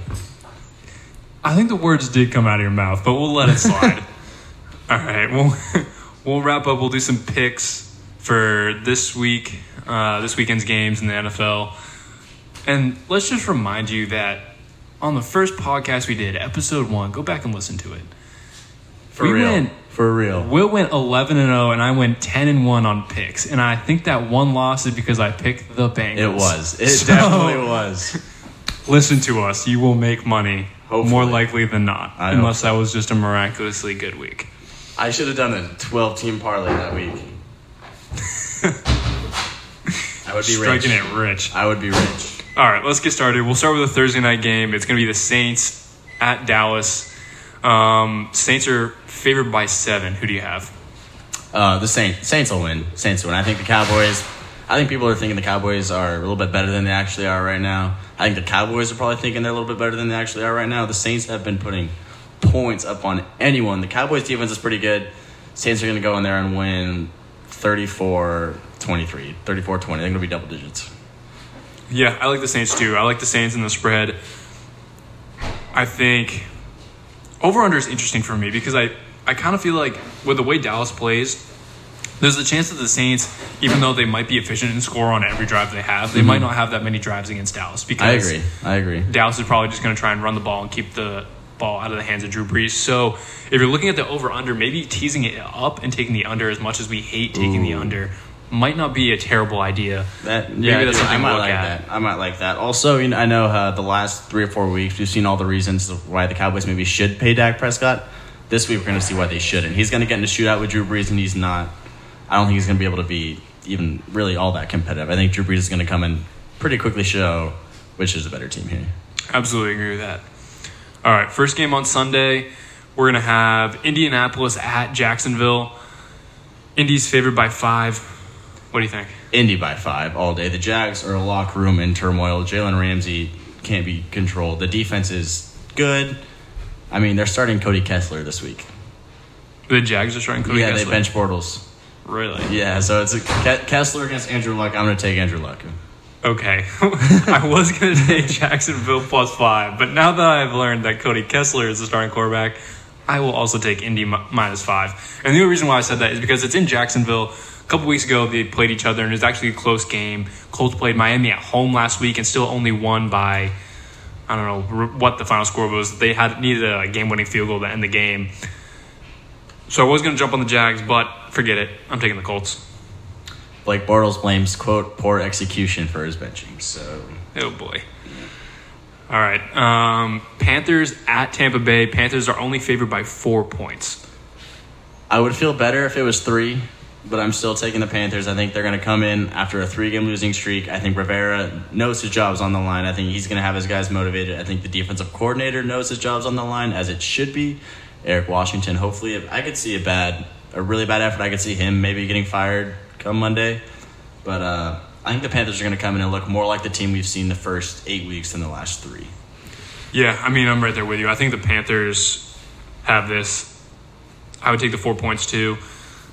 I think the words did come out of your mouth, but we'll let it slide. All right, we'll we'll wrap up. We'll do some picks for this week, uh, this weekend's games in the NFL, and let's just remind you that on the first podcast we did, episode one, go back and listen to it. For we real. went For real. Will went 11 and 0, and I went 10 and 1 on picks. And I think that one loss is because I picked the Bengals. It was. It So, definitely was. Listen to us. You will make money Hopefully. more likely than not, I unless that was just a miraculously good week. I should have done a 12 team parlay that week. I would be Striking rich. it rich. I would be rich. All right, let's get started. We'll start with the Thursday night game. It's going to be the Saints at Dallas. Um, Saints are favored by seven. Who do you have? Uh, the Saints, Saints will win. Saints will win. I think the Cowboys. I think people are thinking the Cowboys are a little bit better than they actually are right now. I think the Cowboys are probably thinking they're a little bit better than they actually are right now. The Saints have been putting points up on anyone. The Cowboys defense is pretty good. Saints are going to go in there and win 34 23, 34 20. They're going to be double digits. Yeah, I like the Saints too. I like the Saints in the spread. I think over under is interesting for me because I, I kind of feel like with the way Dallas plays, there's a chance that the Saints, even though they might be efficient and score on every drive they have, they might mm-hmm. not have that many drives against Dallas because I agree. I agree. Dallas is probably just going to try and run the ball and keep the ball out of the hands of Drew Brees. So if you're looking at the over under, maybe teasing it up and taking the under as much as we hate taking the under might not be a terrible idea. That Maybe yeah, that's something I might like at. that. I might like that. Also, you know, I know uh, the last three or four weeks we've seen all the reasons why the Cowboys maybe should pay Dak Prescott. This week we're going to see why they shouldn't. He's going to get in a shootout with Drew Brees, and he's not. I don't think he's going to be able to be even really all that competitive. I think Drew Brees is going to come in pretty quickly show which is a better team here. Absolutely agree with that. All right, first game on Sunday, we're going to have Indianapolis at Jacksonville. Indy's favored by five. What do you think? Indy by five all day. The Jags are a locker room in turmoil. Jalen Ramsey can't be controlled. The defense is good. I mean, they're starting Cody Kessler this week. The Jags are starting Cody yeah, Kessler. they bench Bortles. Really? Yeah, so it's a Ke- Kessler against Andrew Luck. I'm going to take Andrew Luck. Okay. I was going to take Jacksonville plus five, but now that I've learned that Cody Kessler is the starting quarterback, I will also take Indy mi- minus five. And the only reason why I said that is because it's in Jacksonville. A couple weeks ago, they played each other, and it was actually a close game. Colts played Miami at home last week and still only won by, I don't know what the final score was. They had needed a game-winning field goal to end the game. So I was going to jump on the Jags, but forget it. I'm taking the Colts. Blake Bortles blames, quote, poor execution for his benching. So, Oh boy. All right. Um, Panthers at Tampa Bay. Panthers are only favored by four points. I would feel better if it was three, but I'm still taking the Panthers. I think they're going to come in after a three game losing streak. I think Rivera knows his job's on the line. I think he's going to have his guys motivated. I think the defensive coordinator knows his job's on the line, as it should be. Eric Washington, hopefully, if I could see a bad, a really bad effort, I could see him maybe getting fired come Monday. But uh, I think the Panthers are going to come in and look more like the team we've seen the first eight weeks than the last three. Yeah, I mean, I'm right there with you. I think the Panthers have this. I would take the four points too.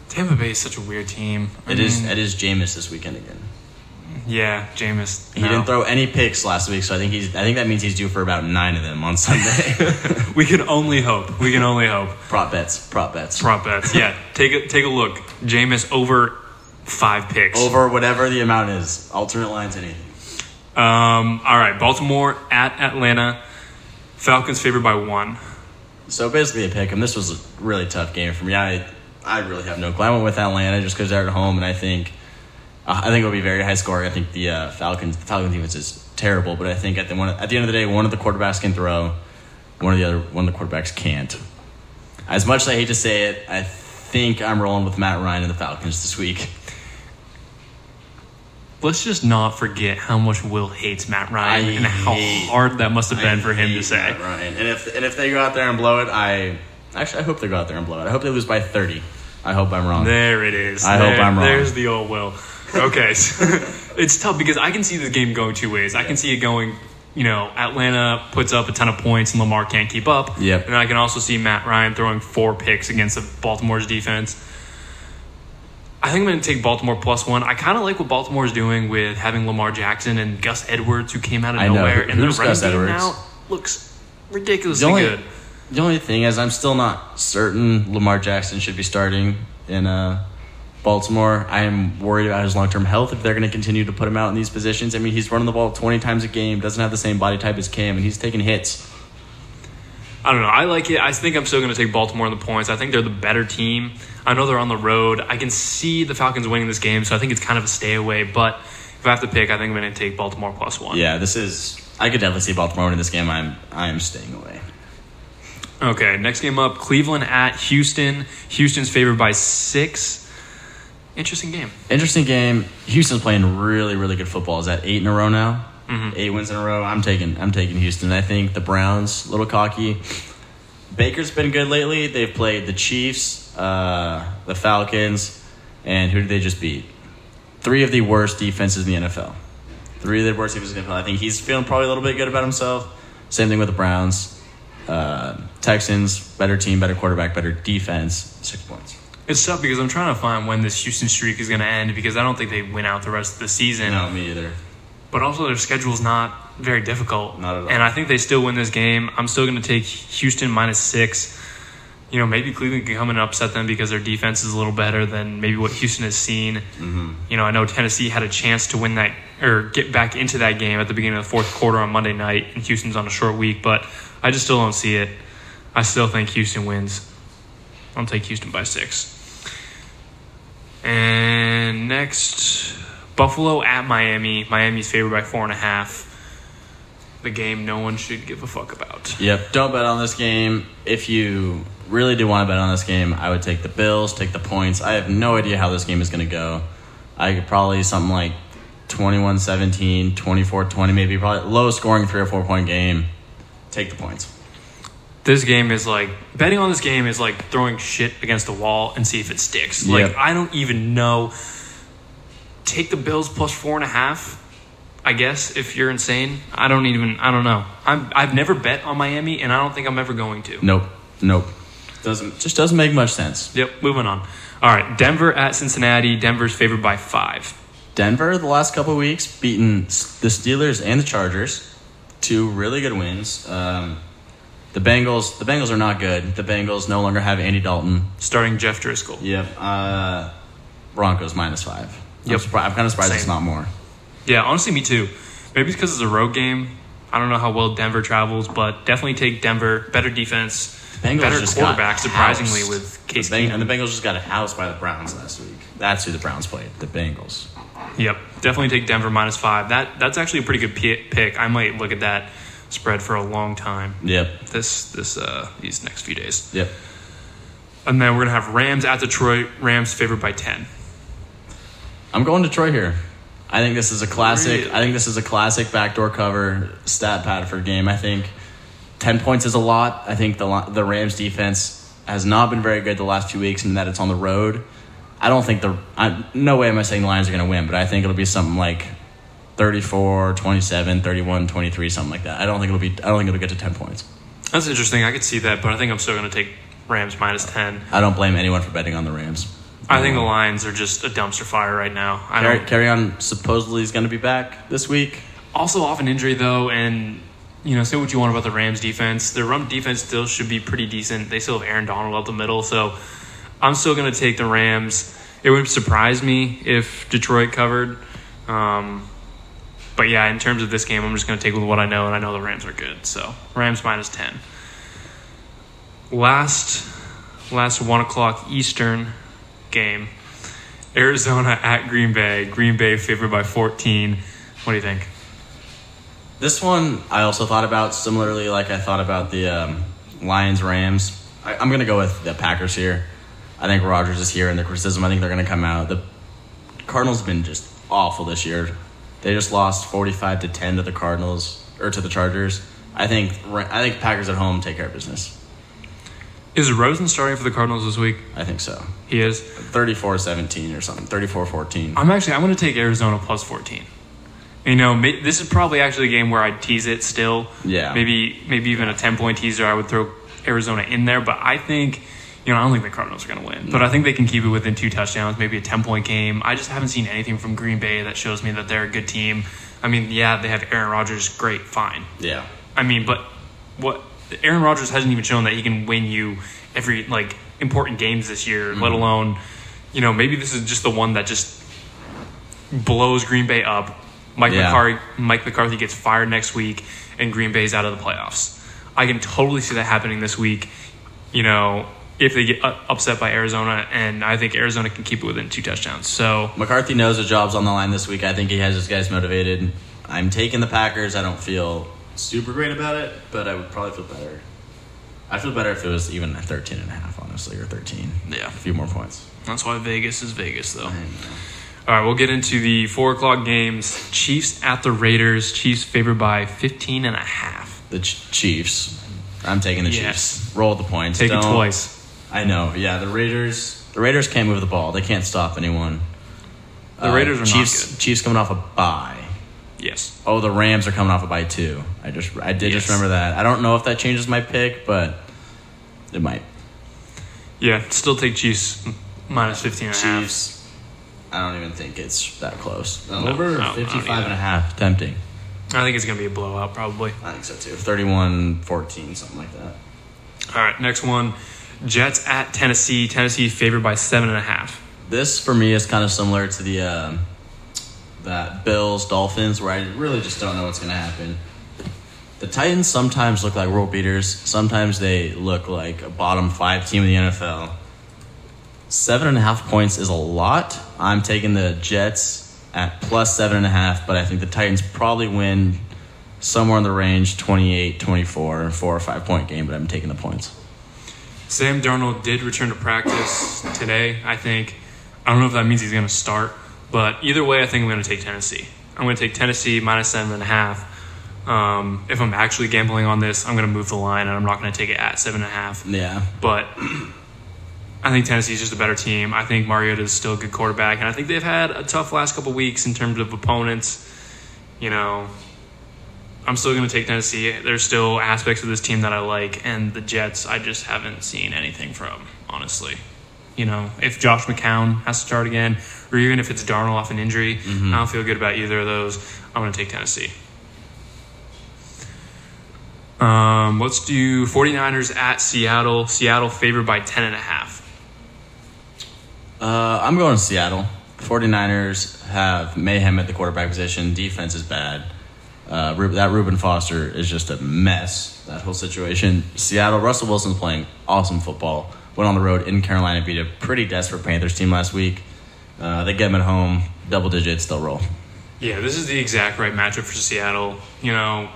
Tampa Bay is such a weird team. I It is mean, it is Jameis this weekend again. Yeah, Jameis. He no. didn't throw any picks last week, so I think he's. I think that means he's due for about nine of them on Sunday. We can only hope. We can only hope. prop bets, prop bets, Prop bets. Yeah, take a take a look. Jameis over five picks. over whatever the amount is. Alternate lines, anything. Um. All right. Baltimore at Atlanta. Falcons favored by one. So basically, a pick, 'em. This was a really tough game for me. I I really have no clue. I went with Atlanta just because they're at home, and I think uh, I think it'll be very high scoring. I think the uh, Falcons the Falcons defense is terrible, but I think at the one at the end of the day, one of the quarterbacks can throw, one of the other one of the quarterbacks can't. As much as I hate to say it, I think I'm rolling with Matt Ryan and the Falcons this week. Let's just not forget how much Will hates Matt Ryan I and how hate- hard that must have been I for him to say. Matt Ryan. And if and if they go out there and blow it, I actually I hope they go out there and blow it. I hope they lose by thirty. I hope I'm wrong. There it is. I hope I'm wrong. There's the old Will. Okay, so it's tough because I can see the game going two ways. I can see it going, you know, Atlanta puts up a ton of points and Lamar can't keep up. Yep. And I can also see Matt Ryan throwing four picks against the Baltimore's defense. I think I'm going to take Baltimore plus one. I kind of like what Baltimore's doing with having Lamar Jackson and Gus Edwards, who came out of I know. nowhere, Who- and their running game now looks ridiculously only, good. The only thing is, I'm still not certain Lamar Jackson should be starting in uh, Baltimore. I am worried about his long term health if they're going to continue to put him out in these positions. I mean, he's running the ball 20 times a game, doesn't have the same body type as Cam, and he's taking hits. I don't know. I like it. I think I'm still going to take Baltimore in the points. I think they're the better team. I know they're on the road. I can see the Falcons winning this game, so I think it's kind of a stay away. But if I have to pick, I think I'm going to take Baltimore plus one. Yeah, this is. I could definitely see Baltimore winning this game. I'm I am staying away. Okay, next game up Cleveland at Houston. Houston's favored by six. Interesting game. Interesting game. Houston's playing really really good football. Is that eight in a row now? Mm-hmm. Eight wins in a row. I'm taking I'm taking Houston. I think the Browns a little cocky. Baker's been good lately. They've played the Chiefs, uh, the Falcons, and who did they just beat? Three of the worst defenses in the NFL. Three of the worst defenses in the NFL. I think he's feeling probably a little bit good about himself. Same thing with the Browns. Uh, Texans, better team, better quarterback, better defense. Six points. It's tough because I'm trying to find when this Houston streak is going to end because I don't think they win out the rest of the season. No, me either. But also their schedule's not very difficult. Not at all. And I think they still win this game. I'm still going to take Houston minus six. You know, maybe Cleveland can come and upset them because their defense is a little better than maybe what Houston has seen. Mm-hmm. You know, I know Tennessee had a chance to win that or get back into that game at the beginning of the fourth quarter on Monday night, and Houston's on a short week, but I just still don't see it. I still think Houston wins. I'll take Houston by six. And next, Buffalo at Miami. Miami's favored by four and a half. The game no one should give a fuck about. Yep. Don't bet on this game. If you really do want to bet on this game, I would take the Bills, take the points. I have no idea how this game is going to go. I could probably something like 21 17, 24 20, maybe probably low scoring three or four point game. Take the points. This game is like betting on this game is like throwing shit against the wall and see if it sticks. Like Yep. I don't even know. Take the Bills plus four and a half. I guess if you're insane, I don't even. I don't know. I'm. I've never bet on Miami, and I don't think I'm ever going to. Nope. Nope. Doesn't just doesn't make much sense. Yep. Moving on. All right. Denver at Cincinnati. Denver's favored by five. Denver the last couple of weeks beaten the Steelers and the Chargers, two really good wins. Um, the Bengals the Bengals are not good. The Bengals no longer have Andy Dalton. Starting Jeff Driskel. Yep. Uh, Broncos minus five. I'm, Yep. surpri- I'm kind of surprised it's not more. Yeah, honestly, me too. Maybe it's because it's a road game. I don't know how well Denver travels, but definitely take Denver. Better defense, Bengals better just got quarterback. Surprisingly, housed. with Case the Beng- and the Bengals just got a house by the Browns last week. That's who the Browns played. The Bengals. Yep, definitely take Denver minus five. That that's actually a pretty good pi- pick. I might look at that spread for a long time. Yep. This this uh these next few days, Yep. and then we're gonna have Rams at Detroit. Rams favored by ten. I'm going Detroit here. I think this is a classic. Really? I think this is a classic backdoor cover stat pad for game. I think ten points is a lot. I think the the Rams defense has not been very good the last few weeks, and that it's on the road. I don't think the. I, no way am I saying the Lions are going to win, but I think it'll be something like 34, 27, 31, 23, something like that. I don't think it'll be. I don't think it'll get to ten points. That's interesting. I could see that, but I think I'm still gonna take Rams minus ten. I don't blame anyone for betting on the Rams. I think the Lions are just a dumpster fire right now. I Carry, don't. Kerryon supposedly is going to be back this week. Also off an injury though, and you know, say what you want about the Rams defense. Their run defense still should be pretty decent. They still have Aaron Donald up the middle, so I'm still going to take the Rams. It would surprise me if Detroit covered. Um, but yeah, in terms of this game, I'm just going to take with what I know, and I know the Rams are good. So Rams minus ten. Last, last one o'clock Eastern game. Arizona at Green Bay. Green Bay favored by 14. What do you think? This one I also thought about similarly, like I thought about the um, Lions Rams. I, I'm going to go with the Packers here. I think Rodgers is here, and the criticism. I think they're going to come out. The Cardinals have been just awful this year. They just lost 45 to 10 to the Cardinals or to the Chargers. I think I think Packers at home take care of business. Is Rosen starting for the Cardinals this week? I think so. He is. 34-17 or something. 34-14. I'm actually. I'm going to take Arizona plus 14. You know, this is probably actually a game where I'd tease it still. Yeah. Maybe maybe even a 10 point teaser. I would throw Arizona in there, but I think. You know, I don't think the Cardinals are going to win, but I think they can keep it within two touchdowns, maybe a 10 point game. I just haven't seen anything from Green Bay that shows me that they're a good team. I mean, yeah, they have Aaron Rodgers, great, fine. Yeah. I mean, but what Aaron Rodgers hasn't even shown that he can win you every like important games this year, let mm-hmm. alone, you know, maybe this is just the one that just blows Green Bay up. Mike Yeah. McCarthy, Mike McCarthy gets fired next week, and Green Bay's out of the playoffs. I can totally see that happening this week. You know, if they get upset by Arizona, and I think Arizona can keep it within two touchdowns. So McCarthy knows the job's on the line this week. I think he has his guys motivated. I'm taking the Packers. I don't feel super great about it, but I would probably feel better. I feel better if it was even a 13 and a half, honestly, or 13. Yeah. A few more points. that's why Vegas is Vegas, though. I know. All right, we'll get into the four o'clock games. Chiefs at the Raiders. Chiefs favored by 15 and a half. The Ch- Chiefs. I'm taking the Yes. Chiefs. Roll the points. Take it Don't- twice. I know. Yeah, the Raiders. The Raiders can't move the ball. They can't stop anyone. The Raiders uh, are not good. Chiefs coming off a bye. Yes. Oh, the Rams are coming off a bye too. I just I did just remember that. I don't know if that changes my pick, but it might. Yeah, still take Chiefs minus 15 and a half. Chiefs. I don't even think it's that close. No, Over no, 55 and a half. Tempting. I think it's going to be a blowout, probably. I think so too. 31 14, something like that. All right, next one. Jets at Tennessee. Tennessee favored by seven and a half. This for me is kind of similar to the um, that Bills Dolphins, where I really just don't know what's going to happen. The Titans sometimes look like world beaters. Sometimes they look like a bottom five team in the NFL. Seven and a half points is a lot. I'm taking the Jets at plus seven and a half, but I think the Titans probably win somewhere in the range 28 24, four or five point game, but I'm taking the points. Sam Darnold did return to practice today, I think. I don't know if that means he's going to start, but either way, I think I'm going to take Tennessee. I'm going to take Tennessee minus seven and a half. Um, if I'm actually gambling on this, I'm going to move the line and I'm not going to take it at seven and a half. Yeah. But I think Tennessee's just a better team. I think Mariota is still a good quarterback, and I think they've had a tough last couple weeks in terms of opponents. You know, I'm still going to take Tennessee. There's still aspects of this team that I like, and the Jets I just haven't seen anything from, honestly. You know, if Josh McCown has to start again, or even if it's Darnold off an injury, I don't feel good about either of those. I'm going to take Tennessee. Um, let's do 49ers at Seattle. Seattle favored by 10.5. Uh, I'm going to Seattle. 49ers have mayhem at the quarterback position. Defense is bad. Uh, that Reuben Foster is just a mess. That whole situation. Seattle. Russell Wilson's playing awesome football. Went on the road in Carolina, beat a pretty desperate Panthers team last week. Uh, they get them at home, double digits, they'll roll. Yeah, this is the exact right matchup for Seattle. You know,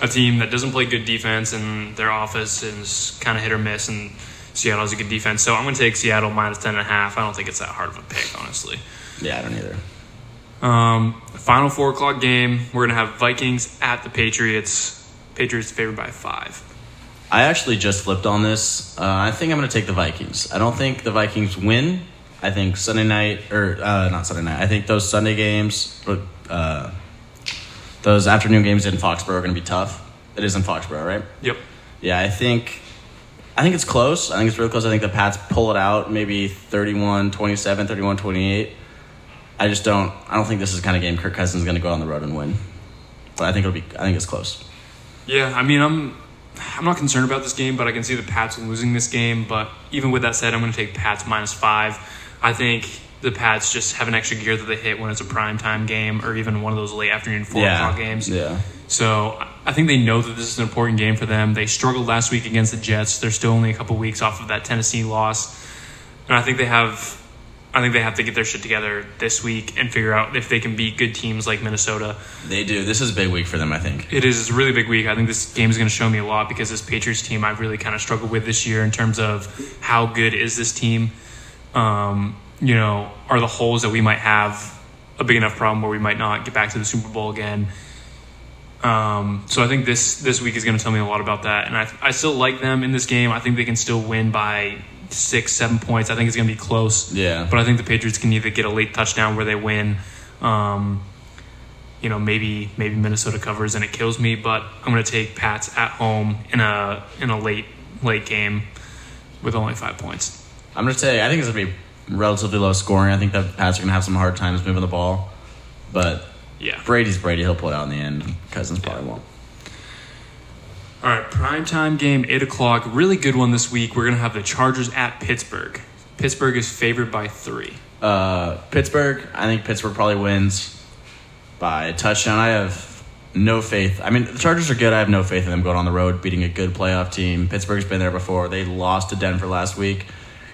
a team that doesn't play good defense and their offense is kind of hit or miss, and Seattle has a good defense. So I'm going to take Seattle minus 10.5. I don't think it's that hard of a pick, honestly. Yeah, I don't either. Um, final four o'clock game. We're gonna have Vikings at the Patriots. Patriots favored by five. I actually just flipped on this. Uh, I think I'm going to take the Vikings. I don't think the Vikings win. I think Sunday night, or uh, not Sunday night, I think those Sunday games, uh, those afternoon games in Foxborough are going to be tough. It is in Foxborough, right? Yep. Yeah, I think I think it's close. I think it's really close. I think the Pats pull it out maybe 31-27, 31-28. I just don't I don't think this is the kind of game Kirk Cousins is going to go on the road and win. But I think it'll be I think it's close. Yeah, I mean, I'm I'm not concerned about this game, but I can see the Pats losing this game. But even with that said, I'm going to take Pats minus five. I think the Pats just have an extra gear that they hit when it's a prime time game or even one of those late afternoon four o'clock games. Yeah. So I think they know that this is an important game for them. They struggled last week against the Jets. They're still only a couple weeks off of that Tennessee loss, and I think they have. I think they have to get their shit together this week and figure out if they can beat good teams like Minnesota. They do. This is a big week for them, I think. It is a really big week. I think this game is going to show me a lot because this Patriots team I've really kind of struggled with this year in terms of how good is this team. Um, you know, are the holes that we might have a big enough problem where we might not get back to the Super Bowl again? Um, so I think this this week is going to tell me a lot about that, and I I still like them in this game. I think they can still win by six seven points. I think it's going to be close. Yeah. But I think the Patriots can either get a late touchdown where they win. Um, you know, maybe maybe Minnesota covers and it kills me, but I'm going to take Pats at home in a in a late late game with only five points. I'm going to say I think it's going to be relatively low scoring. I think the Pats are going to have some hard times moving the ball. But Yeah. Brady's Brady. He'll pull it out in the end. Cousins probably won't. All right, primetime game, 8 o'clock. Really good one this week. We're going to have the Chargers at Pittsburgh. Pittsburgh is favored by three. Uh, Pittsburgh. I think Pittsburgh probably wins by a touchdown. I have no faith. I mean, the Chargers are good. I have no faith in them going on the road, beating a good playoff team. Pittsburgh's been there before. They lost to Denver last week.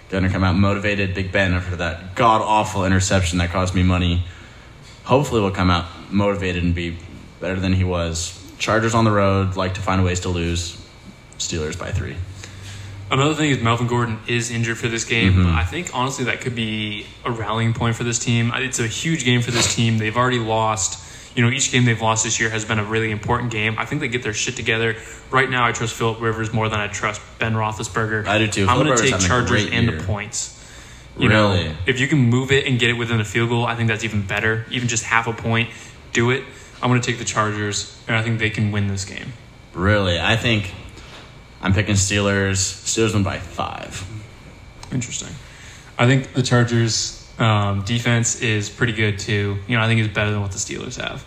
They're going to come out motivated. Big Ben after that god awful interception that cost me money. Hopefully, will come out motivated and be better than he was. Chargers on the road like to find ways to lose. Steelers by three. Another thing is Melvin Gordon is injured for this game. Mm-hmm. I think honestly that could be a rallying point for this team. It's a huge game for this team. They've already lost. You know, each game they've lost this year has been a really important game. I think they get their shit together. Right now, I trust Philip Rivers more than I trust Ben Roethlisberger. I do too. I'm going to take Chargers and the points. You know, Really? if you can move it and get it within a field goal, I think that's even better. Even just half a point, do it. I'm going to take the Chargers, and I think they can win this game. Really, I think I'm picking Steelers. Steelers win by five. Interesting. I think the Chargers' um, defense is pretty good too. You know, I think it's better than what the Steelers have.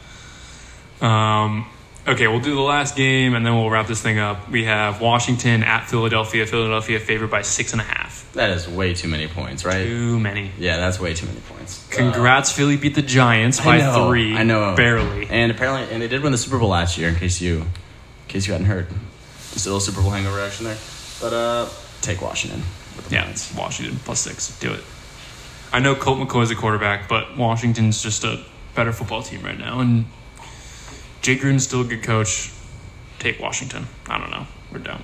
Um, okay, we'll do the last game and then we'll wrap this thing up. We have Washington at Philadelphia. Philadelphia favored by six and a half. That is way too many points, right? Too many. Yeah, that's way too many points. Congrats, Philly beat the Giants Uh, by I know, three. I know. barely. And apparently, and they did win the Super Bowl last year. In case you, in case you hadn't heard, just a little Super Bowl hangover action there. But uh, take Washington. With the Yeah, points. Washington plus six. Do it. I know Colt McCoy is a quarterback, but Washington's just a better football team right now, and Jake Gruden's still a good coach. Take Washington. I don't know. We're done.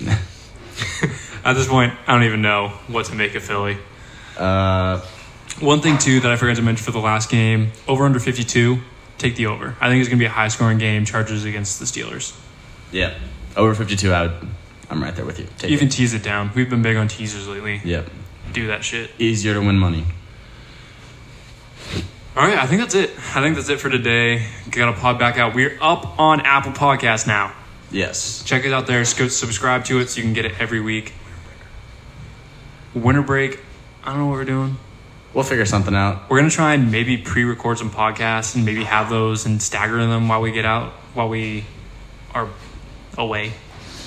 At this point, I don't even know what to make of Philly. Uh, One thing too that I forgot to mention for the last game: over under fifty two. Take the over. I think it's gonna be a high scoring game. Chargers against the Steelers. yeah, over 52 out. I'm right there with you. Take Even it. tease it down. We've been big on teasers lately. Yep. Do that shit. Easier to win money. All right, I think that's it. I think that's it for today. Got a pod back out. We're up on Apple Podcasts now. Yes. Check it out there. Sc- Subscribe to it so you can get it every week. Winter break. I don't know what we're doing. We'll figure something out. We're gonna try and maybe pre-record some podcasts and maybe have those and stagger them while we get out while we are away.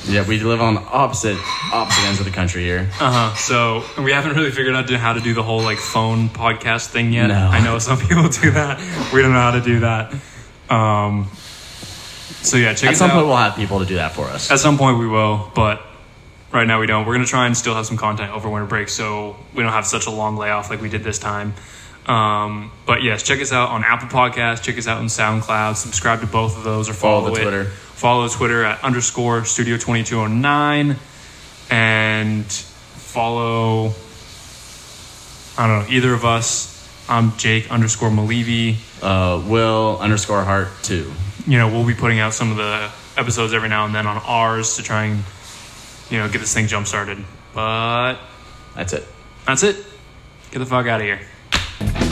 Yeah, we live on opposite opposite ends of the country here. Uh huh. So we haven't really figured out how to do the whole like phone podcast thing yet. No. I know some people do that. We don't know how to do that. Um. So yeah, check At some out. point, we'll have people to do that for us. At some point we will, but right now we don't. We're gonna try and still have some content over winter break, so we don't have such a long layoff like we did this time. Um, but yes, check us out on Apple Podcasts. Check us out on SoundCloud. Subscribe to both of those or follow, Follow the it. Twitter. Follow Twitter at underscore Studio Twenty Two Hundred Nine, and follow. I don't know either of us. I'm Jake underscore Malivi. Uh, Will underscore heart two. you know, we'll be putting out some of the episodes every now and then on ours to try and, you know, get this thing jump started. But That's it. that's it. Get the fuck out of here. Thank you.